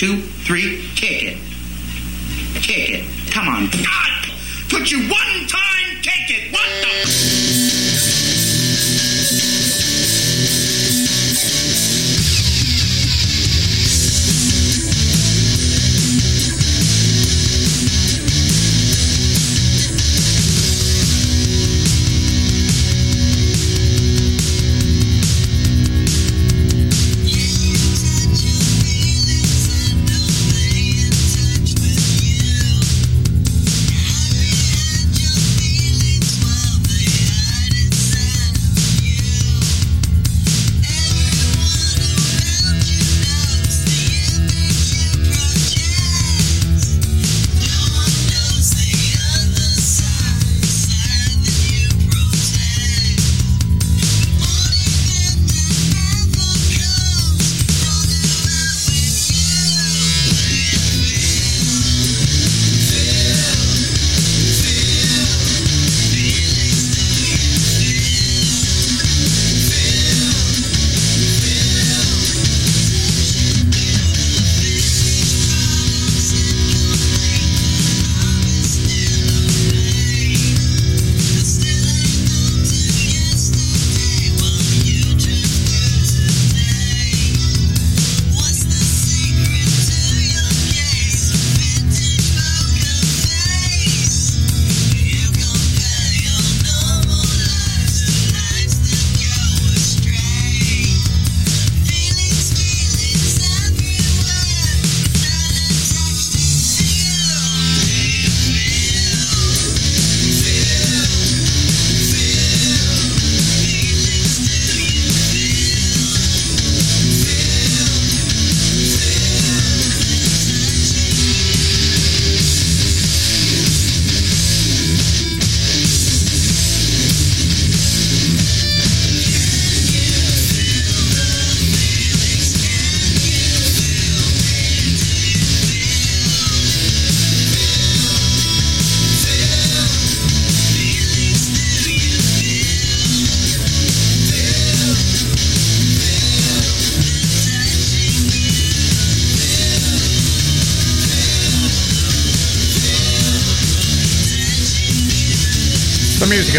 Music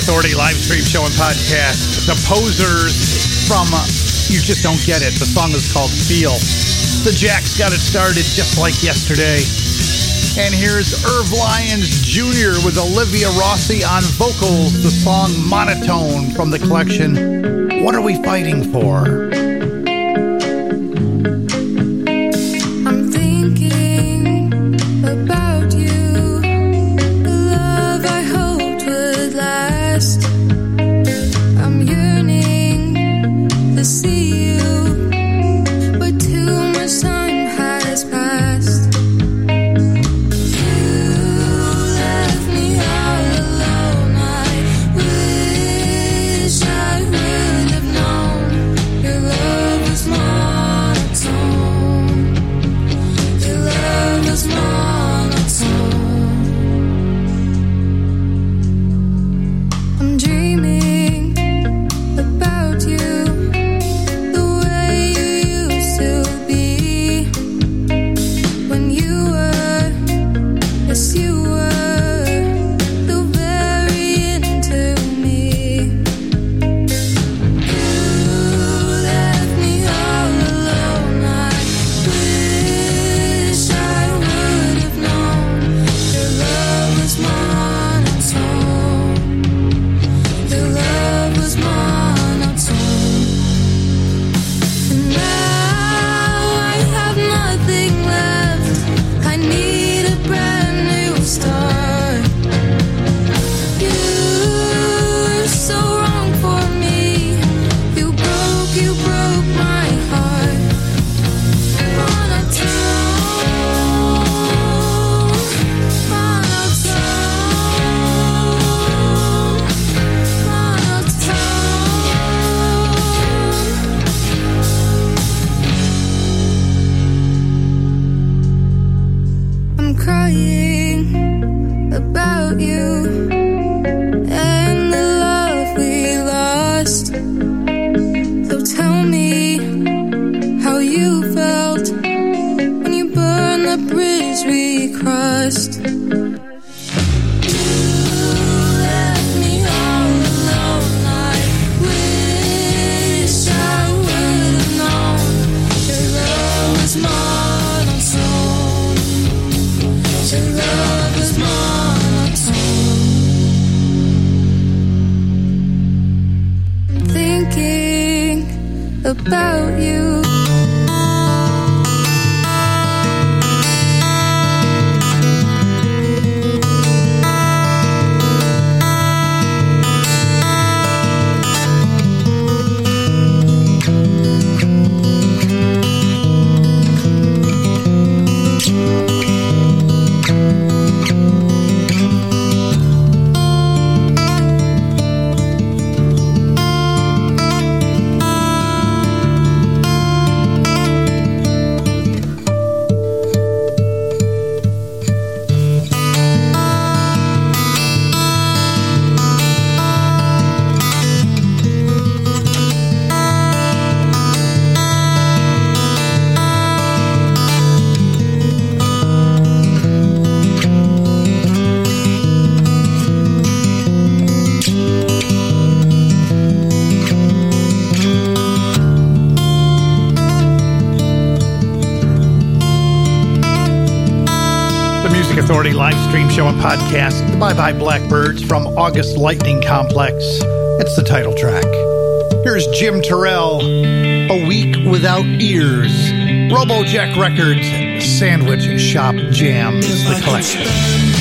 Authority live stream show and podcast. The Pozers from You Just Don't Get It. The song is called Feel. The Jacks got it started just like yesterday. And here's Irv Lyons Jr. with Olivia Rossi on vocals, the song Monotone from the collection What Are We Fighting For? about you. Podcast, The Bye Bye Blackbirds from August Lightning Complex. It's the title track. Here's Jim Terrell, A Week Without Ears. Robojack Records, Sandwich Shop Jams, the collection.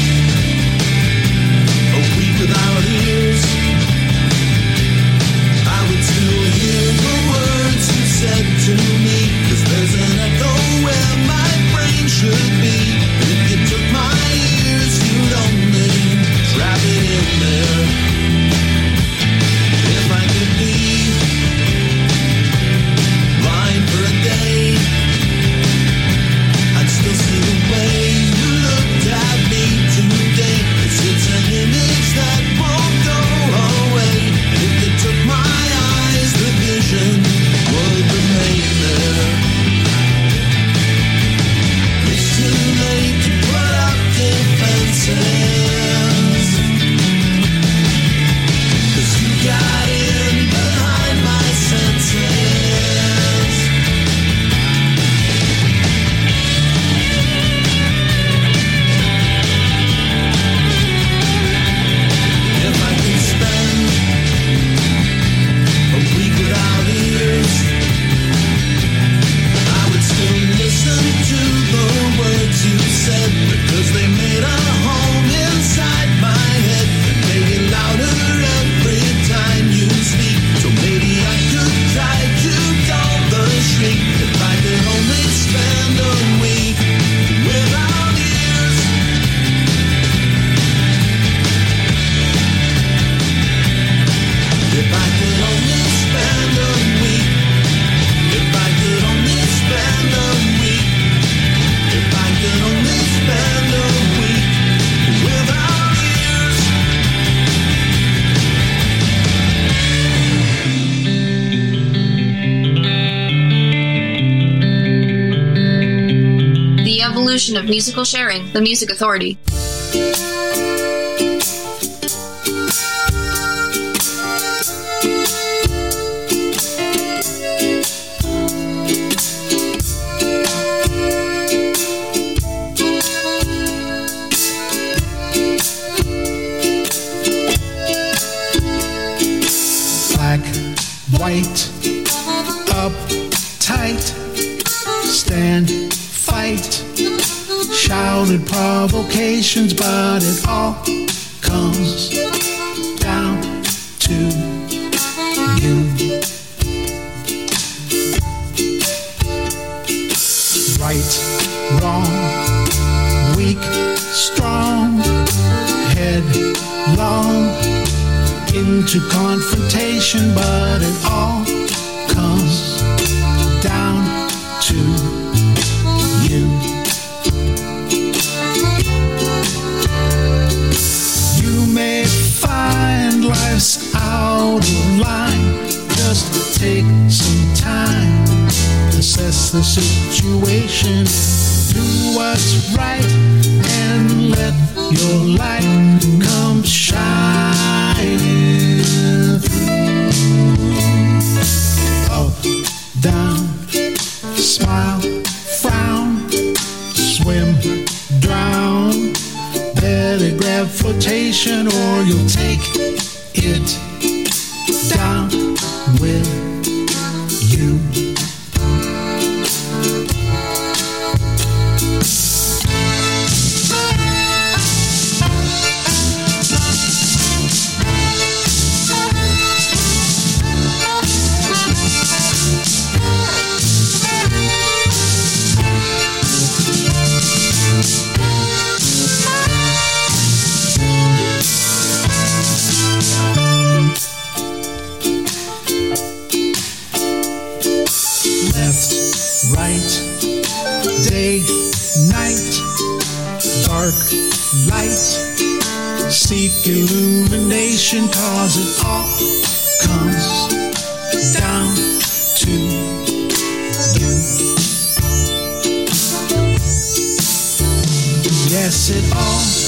Musical sharing, the Music Authority. black, white, up, tight, stand, fight, shouted provocations, but it all comes down to you. Right, wrong, weak, strong, head, long into confrontation, but it the situation, do what's right, and let your light come shining through. Up, down, smile, frown, swim, drown. Better grab flotation or you'll take dark, light. Seek illumination, cause it all comes down to you. Yes, it all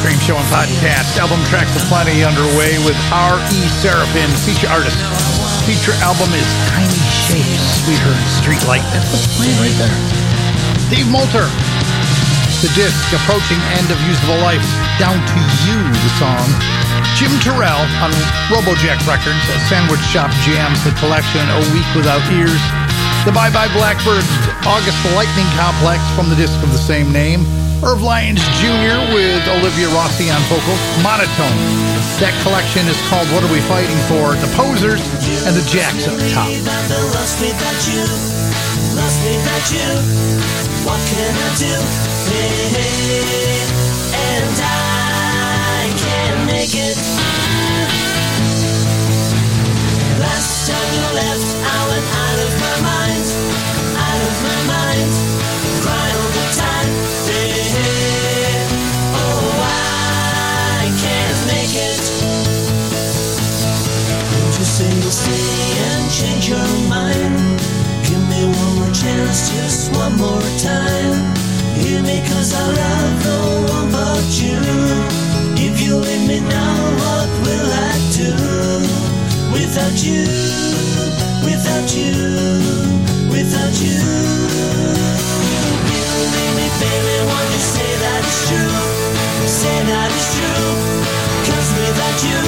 Stream show and podcast. Album tracks aplenty underway with R.E. Seraphin, feature artist. Feature album is Tiny Shapes. We heard Streetlight. That's what's playing right there. Dave Moulter. The disc approaching end of usable life. Down to you, the song. Jim Terrell on Robojack Records. a Sandwich Shop Jams, the collection. A Week Without Ears. The Bye Bye Blackbirds August Lightning Complex from the disc of the same name. Irv Lyons Jr. with Olivia Rossi on vocals. Monotone. That collection is called What Are We Fighting For? The Pozers and the Jacks the top. Last time you left, I went out of my mind, out of my mind. Stay and change your mind? Give me one more chance, just one more time. Hear me cause I love no one but you. If you leave me now, what will I do? Without you, without you, without you. You leave me, baby, won't you say that it's true? Say that it's true. Cause without you,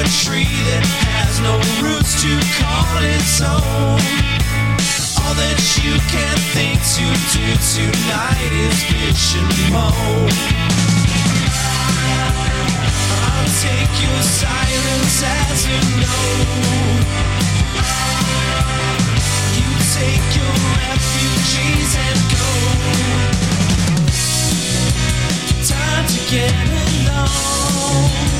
a tree that has no roots to call its own. All that you can think to do tonight is bitch and moan. I'll take your silence as a no. You take your refugees and go. Time to get alone.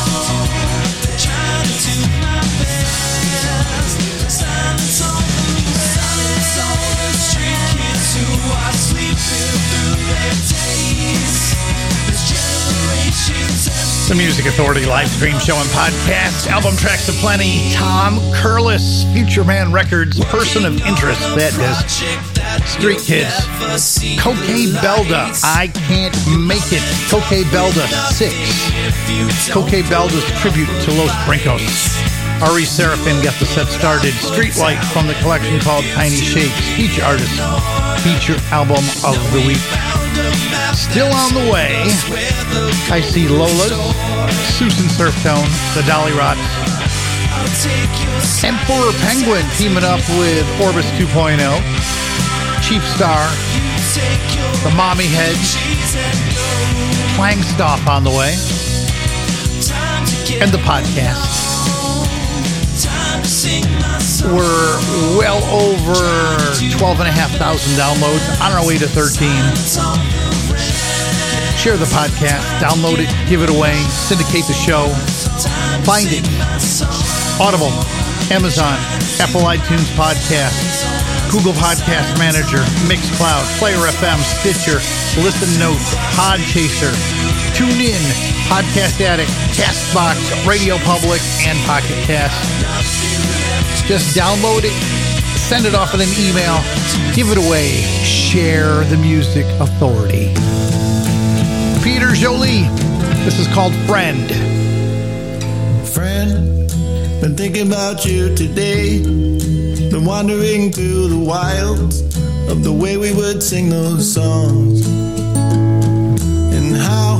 The Music Authority live stream show and podcast. Album tracks aplenty. Tom Curless, Future Man Records, Person of Interest. That is Street Kids. Coque Belda, I Can't Make It. Coque Belda 6. Coque Belda's tribute to Los Brincos. R.E. Seraphin got the set started. Streetlight from the collection called Tiny Shapes. Feature artist. Feature album of the week. Still on the way. I see Lola's, Susan Surftone, the Dolly Rots, Emperor Penguin teaming up with Orbis 2.0, Chief Star, the Mommy Heads, Clangstoff on the way, and the podcast. We're well over 12,500 downloads on our way to 13. Share the podcast, download it, give it away, syndicate the show. Find it. Audible, Amazon, Apple iTunes Podcasts, Google Podcast Manager, Mixcloud, Player FM, Stitcher, Listen Notes, Podchaser, TuneIn, Podcast Addict, Castbox, Radio Public, and Pocket Cast. Just download it, send it off in an email, give it away, share the music authority. Peter Jolie, this is called Friend. Friend, been thinking about you today. Been wandering through the wilds of the way we would sing those songs. And how,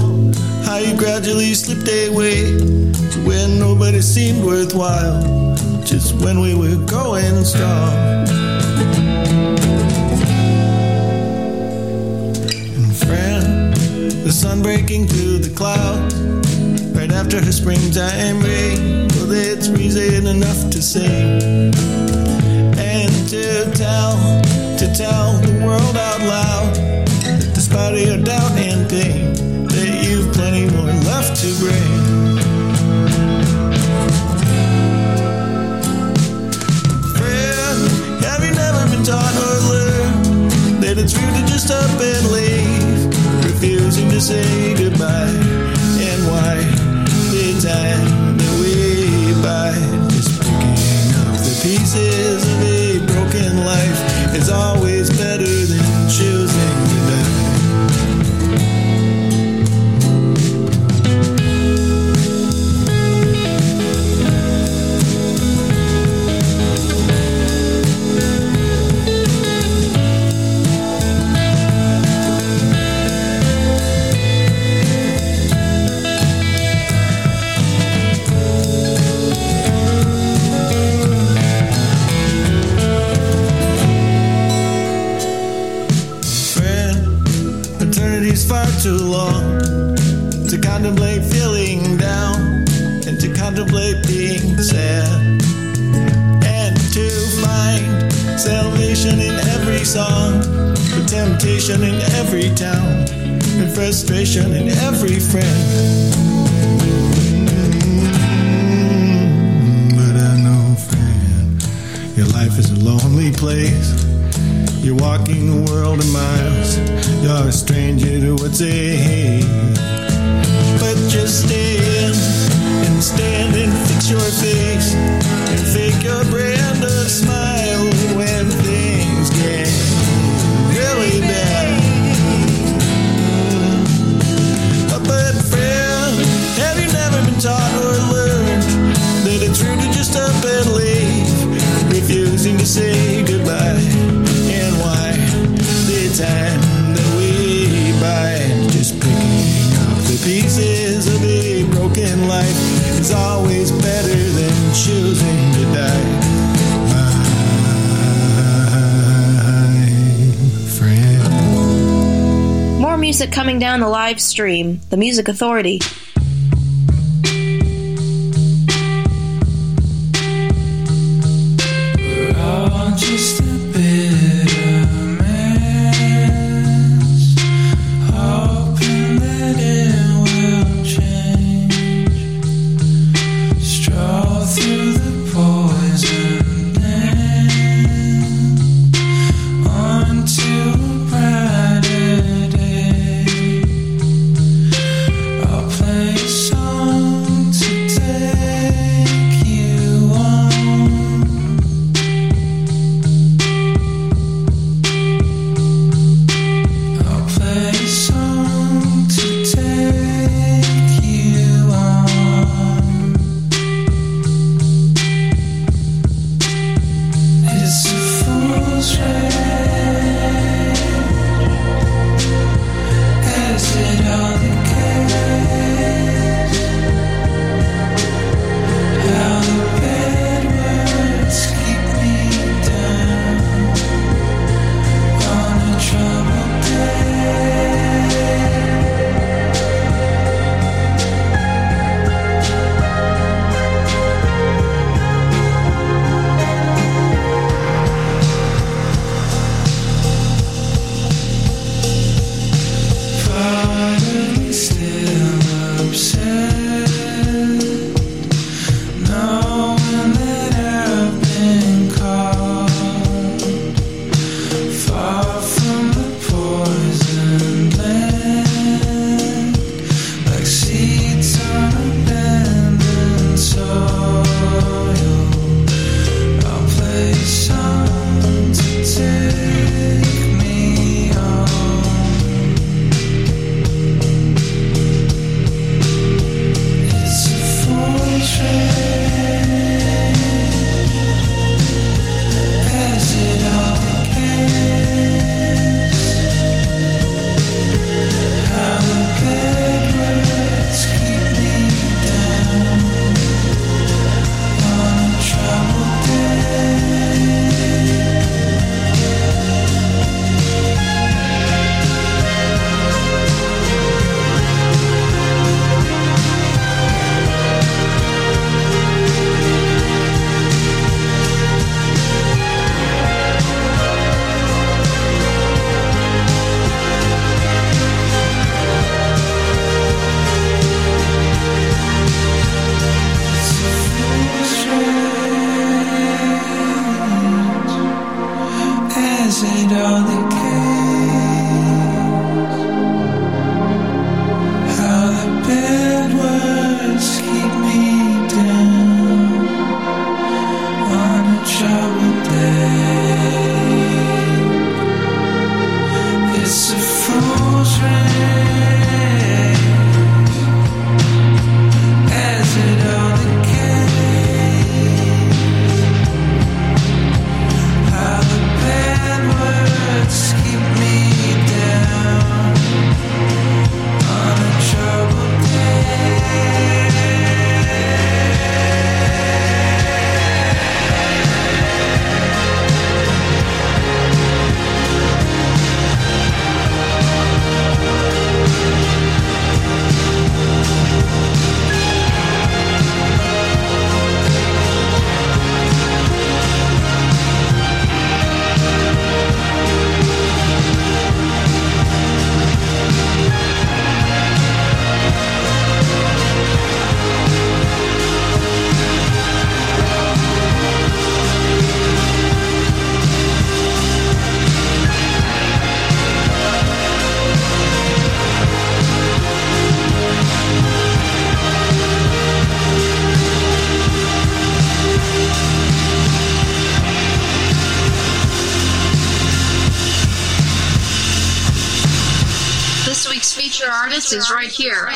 how you gradually slipped away to when nobody seemed worthwhile. When we were going strong. And friend, the sun breaking through the clouds right after her springtime rain. Well, it's reason enough to sing and to tell, to tell the world out loud despite your doubt and pain, that you've plenty more left to bring. Taught or learned that it's rude to just up and leave, refusing to say goodbye? And why the time that we buy, just picking up the pieces of a broken life is always better than live stream. The Music Authority.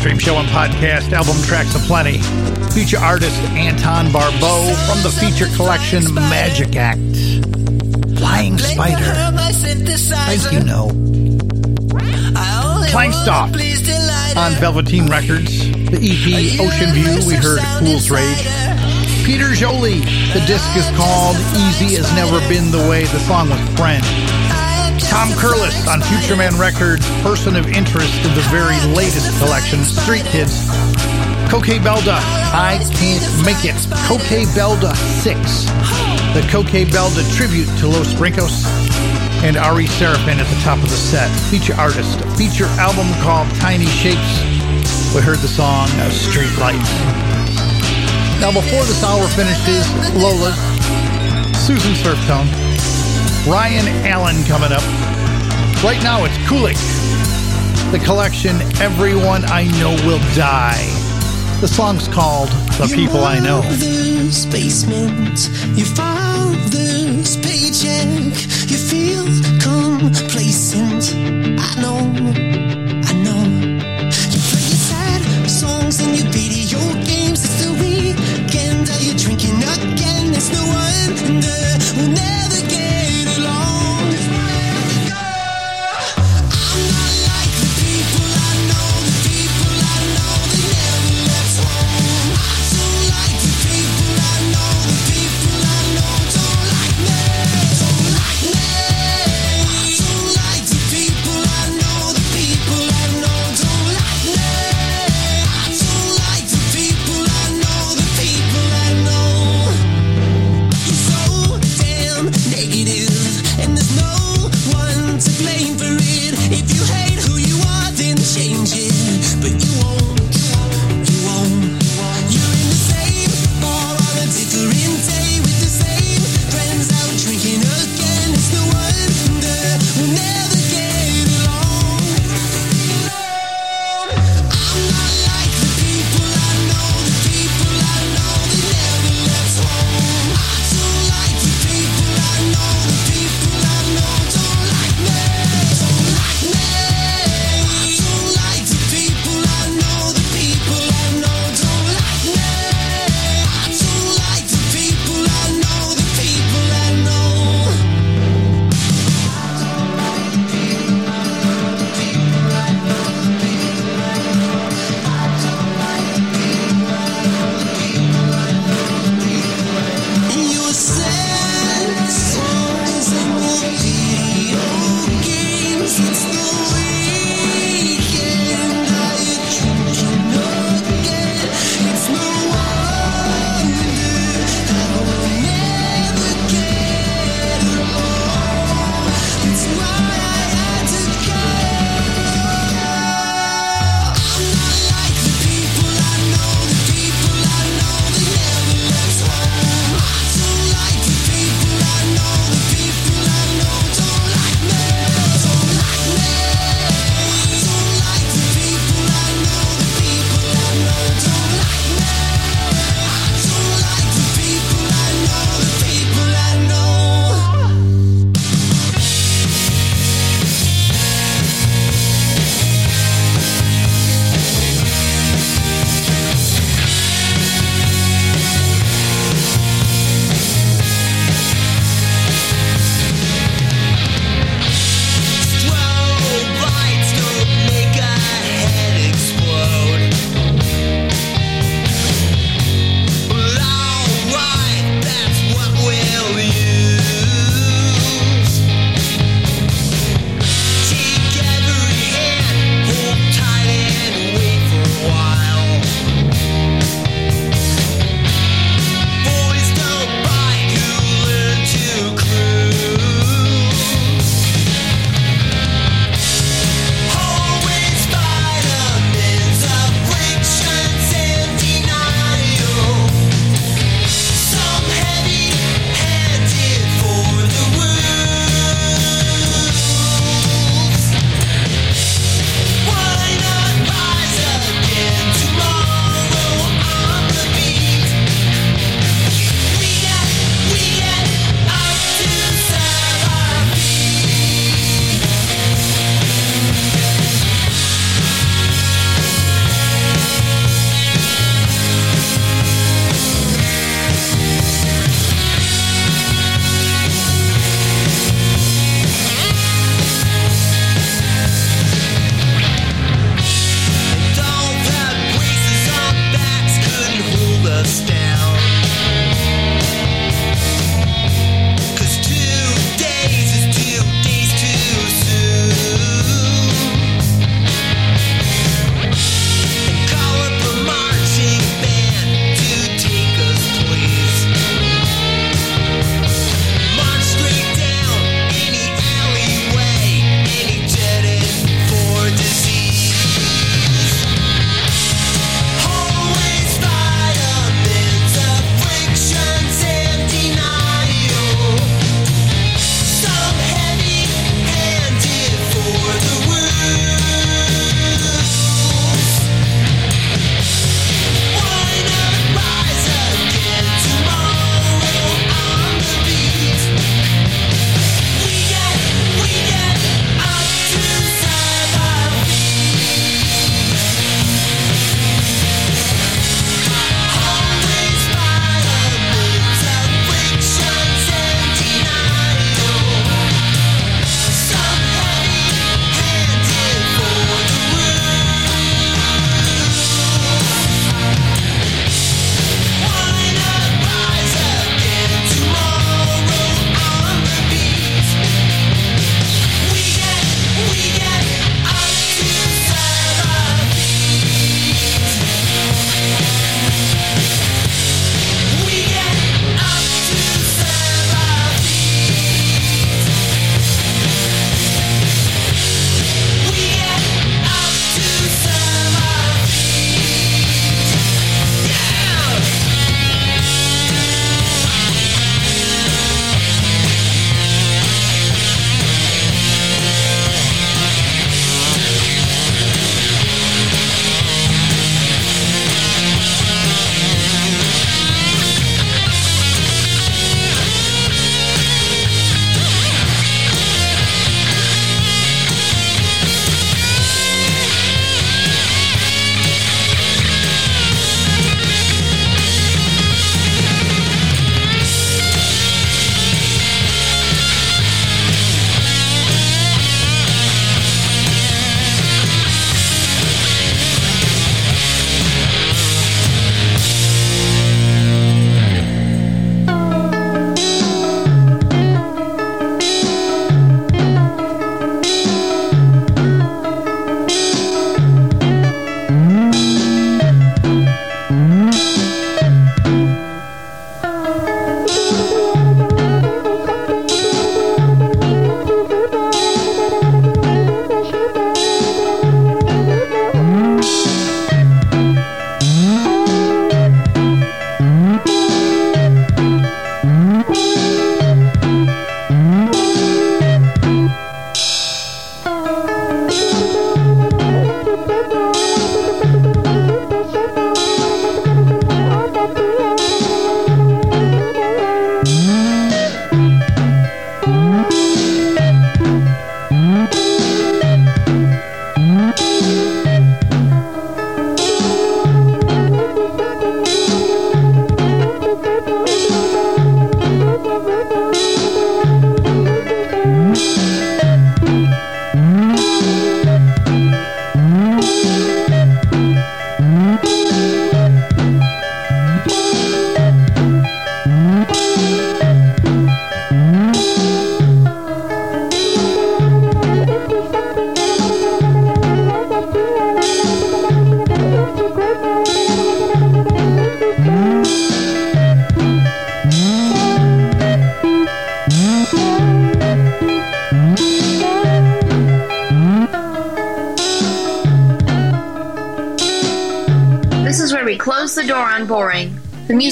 Stream show and podcast, album tracks aplenty. Feature artist Anton Barbeau from the feature collection Magic Act. Flying Spider. Thank you, know. Flying Stalk on Velveteen Records. The EP Ocean View, we heard Fool's Rage. Peter Jolie, the disc is called Easy Has Never Been the Way. The song was Friend. Tom Curless on Future Man Records, person of interest in the very latest collection, Street Kids. Coque Belda, I Can't Make It. Coque Belda 6. The Coque Belda tribute to Los Brincos. And R.E. Seraphin at the top of the set. Feature artist. Feature album called Tiny Shapes. We heard the song Street Lights. Now, before this hour finishes, Lola, Susan Surftone, Ryan Allen coming up. Right now, it's Kulik. The collection, Everyone I Know Will Die. The song's called The People I Know. Basement, your father's paycheck.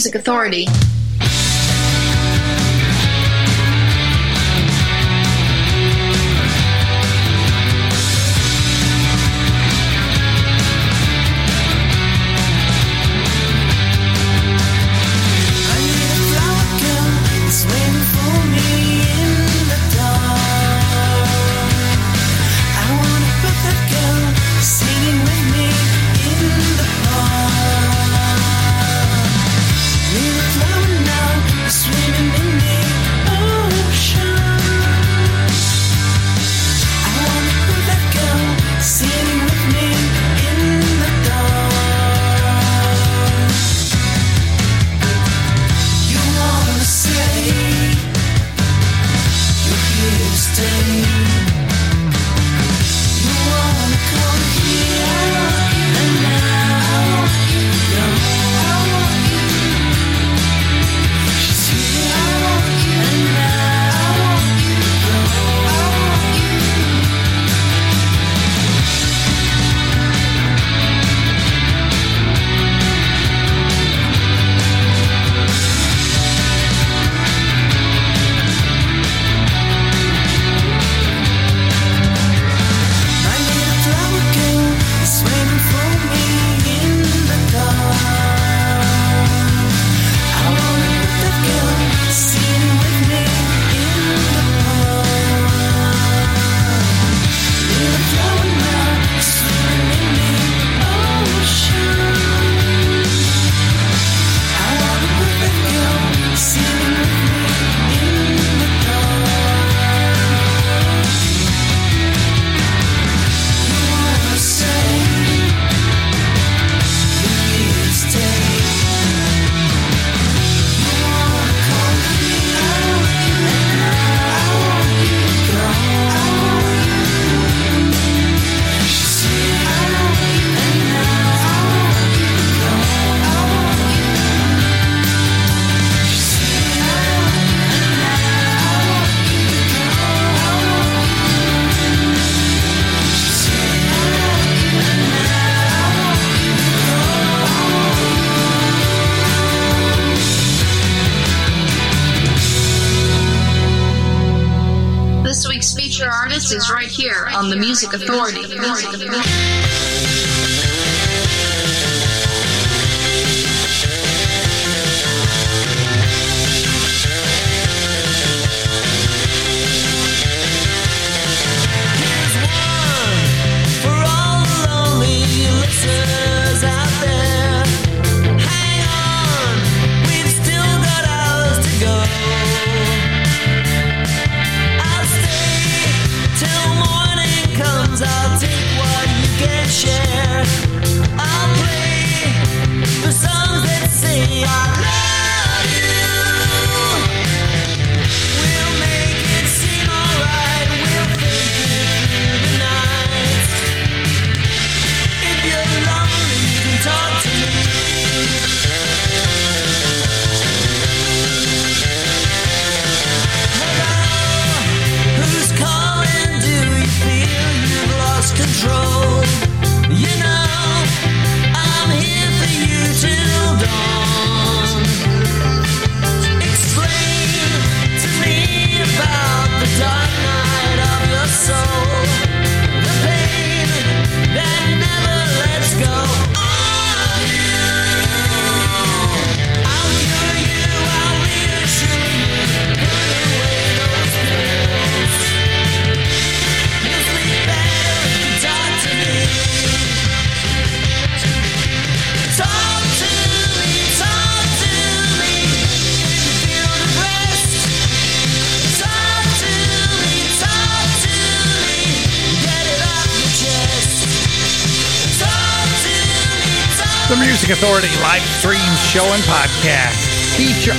Music Authority.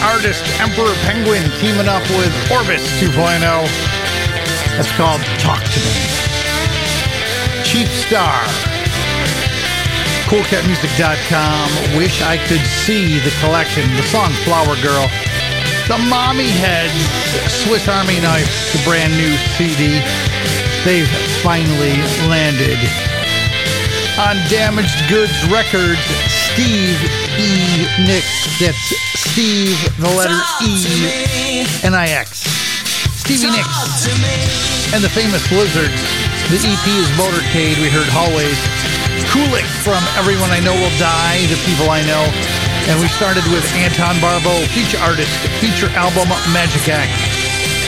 artist Emperor Penguin teaming up with Orbis 2.0. That's called Talk to Me. Cheap Star. CoolCatMusic.com. Wish I could see the collection. The song Flower Girl. The Mommy Heads. Swiss Army Knife. The brand new CD. They've finally landed on Damaged Goods Records, Steve E. Nick. That's Steve, the letter Talk E, and I X. Stevie Talk Nicks. And the famous Blizzard. The EP is Motorcade. We heard Hallways. Kulik from Everyone I Know Will Die, The People I Know. And we started with Anton Barbeau, feature artist, feature album Magic Act,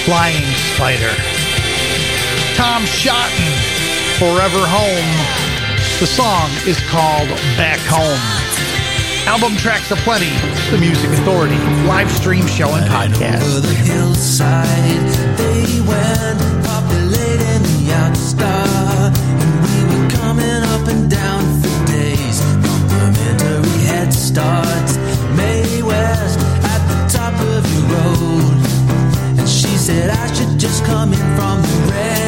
Flying Spider. Tom Schotten, Forever Home. The song is called Back Home. Album tracks aplenty, The Music Authority, live stream show and podcast head starts May West at the top of road. And she said I should just come in from the red.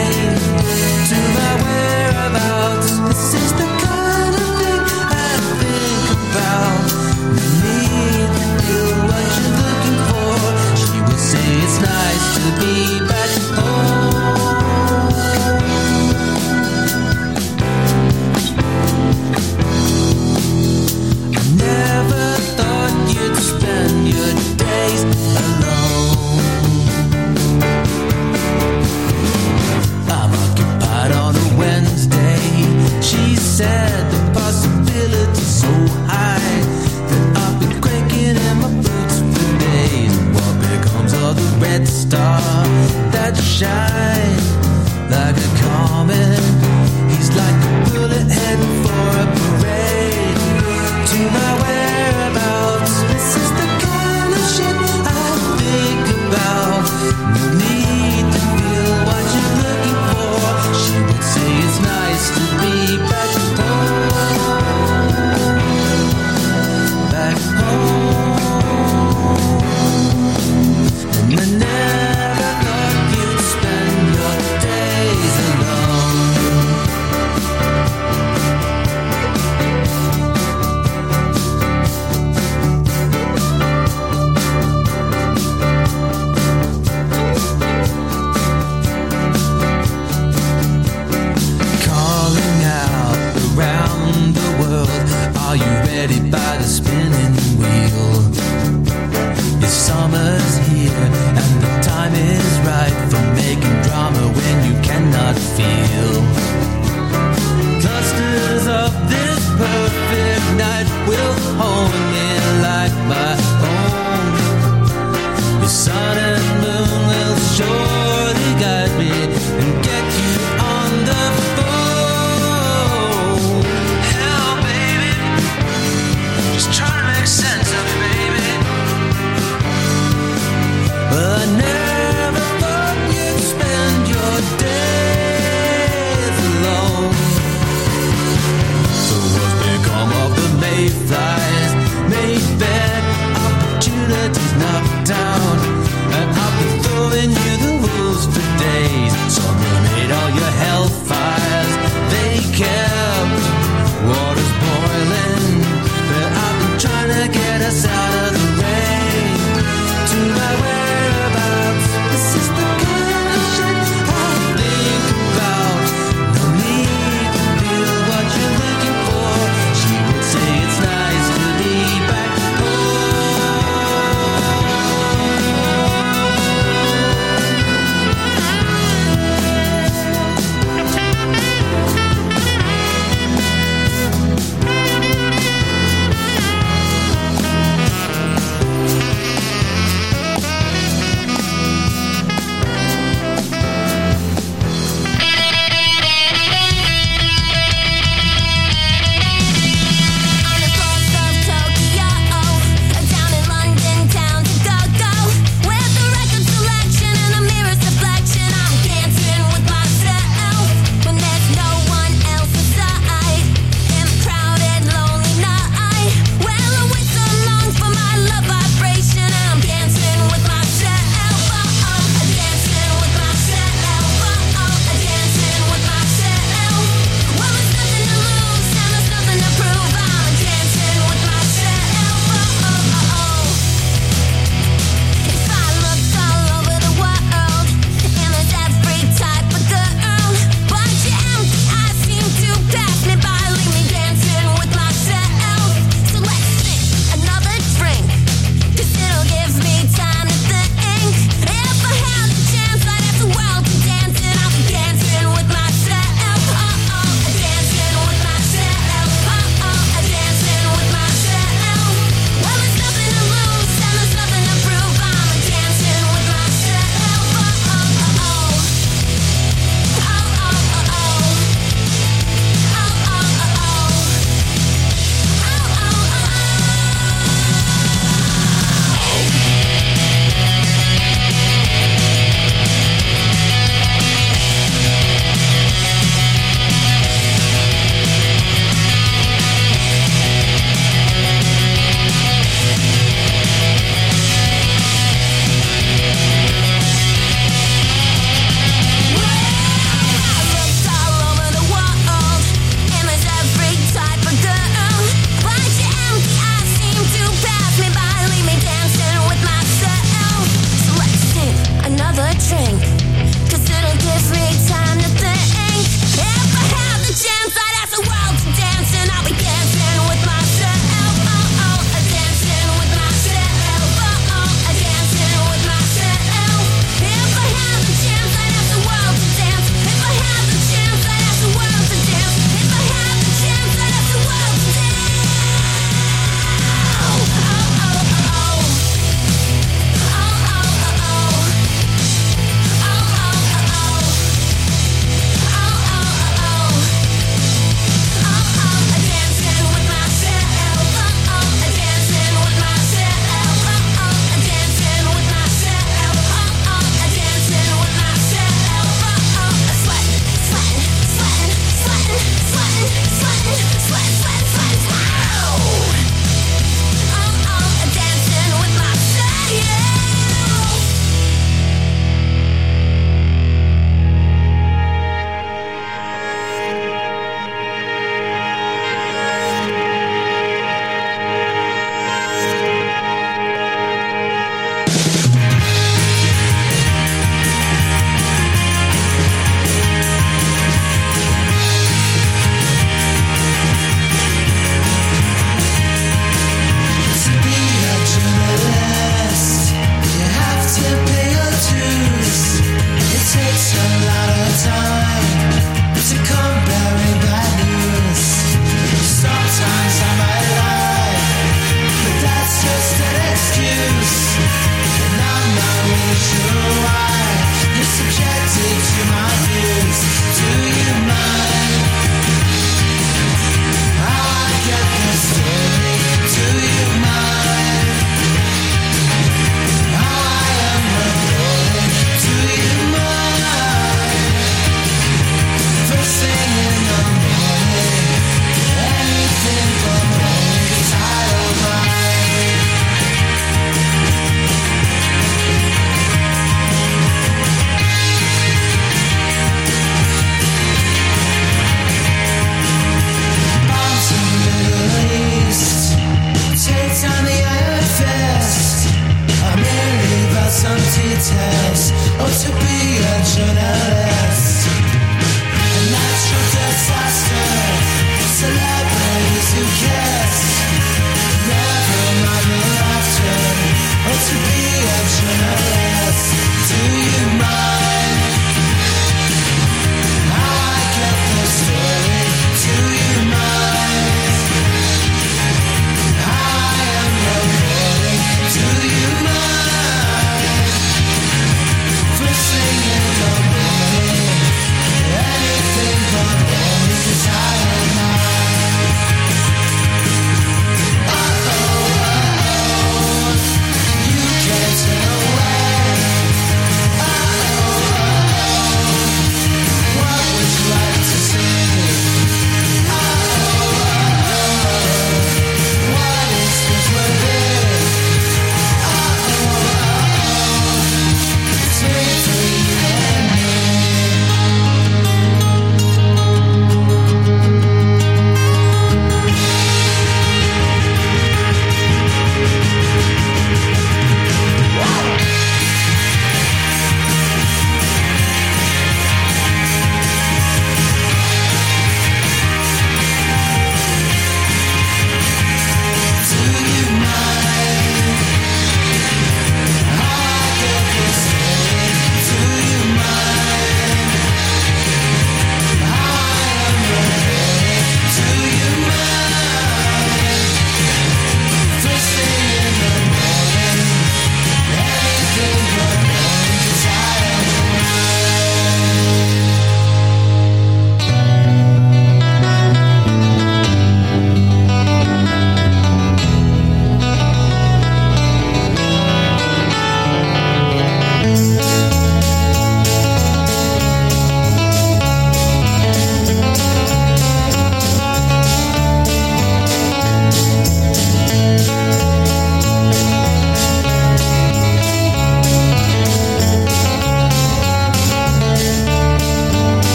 shine like a comet.